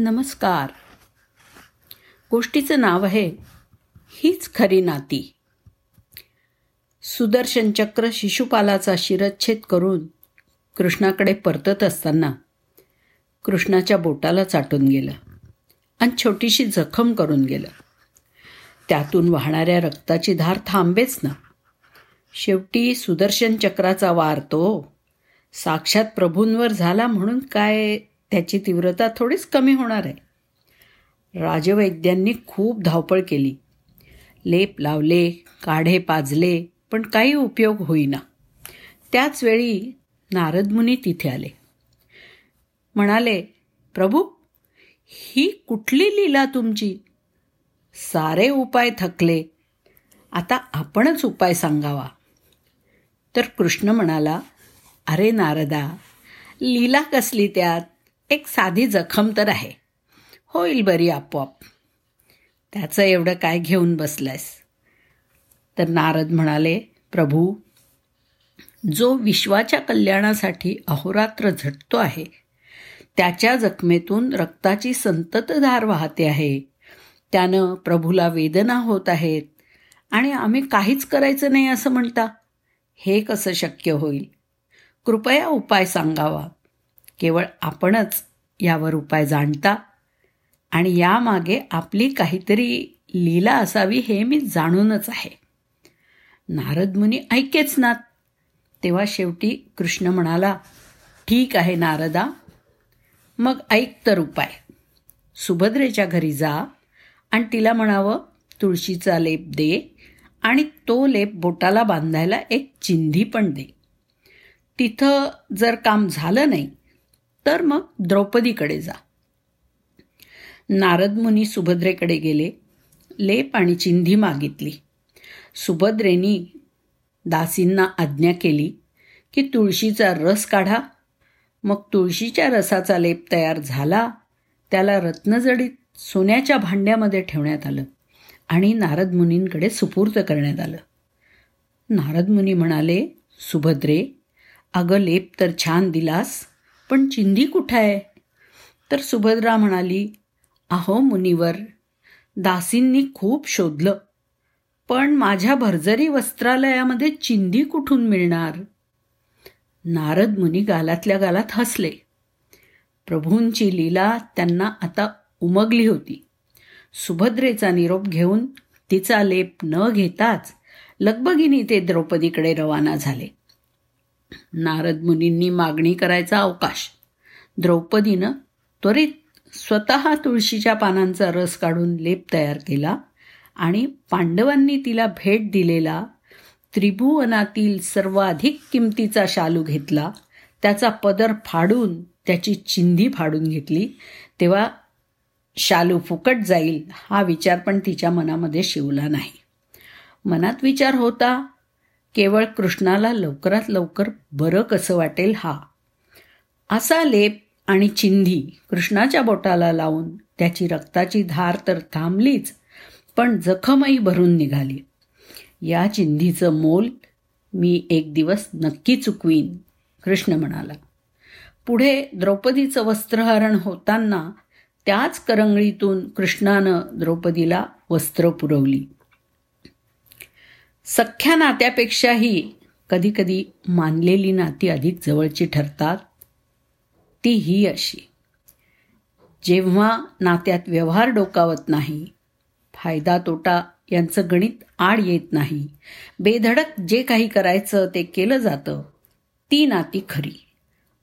नमस्कार. गोष्टीचं नाव आहे हीच खरी नाती. सुदर्शन चक्र शिशुपालाचा शिरच्छेद करून कृष्णाकडे परतत असताना कृष्णाच्या बोटाला चाटून गेलं आणि छोटीशी जखम करून गेलं. त्यातून वाहणाऱ्या रक्ताची धार थांबेच ना. शेवटी सुदर्शन चक्राचा वार तो साक्षात प्रभूंवर झाला म्हणून काय त्याची तीव्रता थोडीच कमी होणार आहे. राजवैद्यांनी खूप धावपळ केली. लेप लावले काढे पाजले पण काही उपयोग होईना. त्याच वेळी नारदमुनी तिथे आले. म्हणाले प्रभू ही कुठली लीला तुमची? सारे उपाय थकले. आता आपणच उपाय सांगावा. तर कृष्ण म्हणाला अरे नारदा लीला कसली त्यात? एक साधी जखम तर आहे. होईल बरी आपोआप. त्याचं एवढं काय घेऊन बसलंयस? तर नारद म्हणाले प्रभू जो विश्वाच्या कल्याणासाठी अहोरात्र झटतो आहे त्याच्या जखमेतून रक्ताची संततधार वाहते आहे. त्यानं प्रभूला वेदना होत आहेत आणि आम्ही काहीच करायचं नाही असं म्हणता. हे कसं शक्य होईल? कृपया उपाय सांगावा. केवळ आपणच यावर उपाय जाणता? आणि यामागे आपली काहीतरी लीला असावी हे मी जाणूनच आहे. नारद मुनी ऐकेच ना. तेव्हा शेवटी कृष्ण म्हणाला ठीक आहे नारदा मग ऐक तर उपाय. सुभद्रेच्या घरी जा आणि तिला म्हणावं तुळशीचा लेप दे आणि तो लेप बोटाला बांधायला एक चिंधी पण दे. तिथं जर काम झालं नाही तर मग द्रौपदीकडे जा. नारद मुनी सुभद्रेकडे गेले. लेप आणि चिंधी मागितली. सुभद्रेनी दासींना आज्ञा केली की तुळशीचा रस काढा. मग तुळशीच्या रसाचा लेप तयार झाला. त्याला रत्नजडीत सोन्याच्या भांड्यामध्ये ठेवण्यात आलं आणि नारद मुनींकडे सुपूर्त करण्यात आलं. नारद मुनी म्हणाले सुभद्रे अगं लेप तर छान दिलास. पण चिंधी कुठं आहे? तर सुभद्रा म्हणाली अहो मुनीवर दासींनी खूप शोधलं पण माझ्या भरजरी वस्त्रालयामध्ये चिंधी कुठून मिळणार? नारद मुनी गालातल्या गालात हसले. प्रभूंची लीला त्यांना आता उमगली होती. सुभद्रेचा निरोप घेऊन तिचा लेप न घेताच लगबगिनी ते द्रौपदीकडे रवाना झाले. नारद मुनींनी मागणी करायचा अवकाश. द्रौपदीनं त्वरित स्वतः तुळशीच्या पानांचा रस काढून लेप तयार केला आणि पांडवांनी तिला भेट दिलेला त्रिभुवनातील सर्वाधिक किमतीचा शालू घेतला. त्याचा पदर फाडून त्याची चिंधी फाडून घेतली. तेव्हा शालू फुकट जाईल हा विचार पण तिच्या मनामध्ये शिवला नाही. मनात विचार होता केवळ कृष्णाला लवकरात लवकर बरं कसं वाटेल हा. असा लेप आणि चिंधी कृष्णाच्या बोटाला लावून त्याची रक्ताची धार तर थांबलीच पण जखमही भरून निघाली. या चिंधीचं मोल मी एक दिवस नक्की चुकवीन कृष्ण म्हणाला. पुढे द्रौपदीचं वस्त्रहरण होताना त्याच करंगळीतून कृष्णानं द्रौपदीला वस्त्र पुरवली. सख्या नात्यापेक्षाही कधीकधी मानलेली नाती अधिक जवळची ठरतात ती ही अशी. जेव्हा नात्यात व्यवहार डोकावत नाही फायदा तोटा यांचं गणित आड येत नाही बेधडक जे काही करायचं ते केलं जातं ती नाती खरी.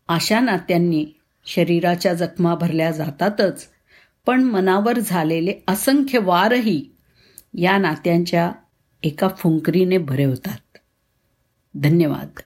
अशा नात्यांनी शरीराच्या जखमा भरल्या जातातच पण मनावर झालेले असंख्य वारही या नात्यांच्या एका फुंकरीने भरे होतात. धन्यवाद.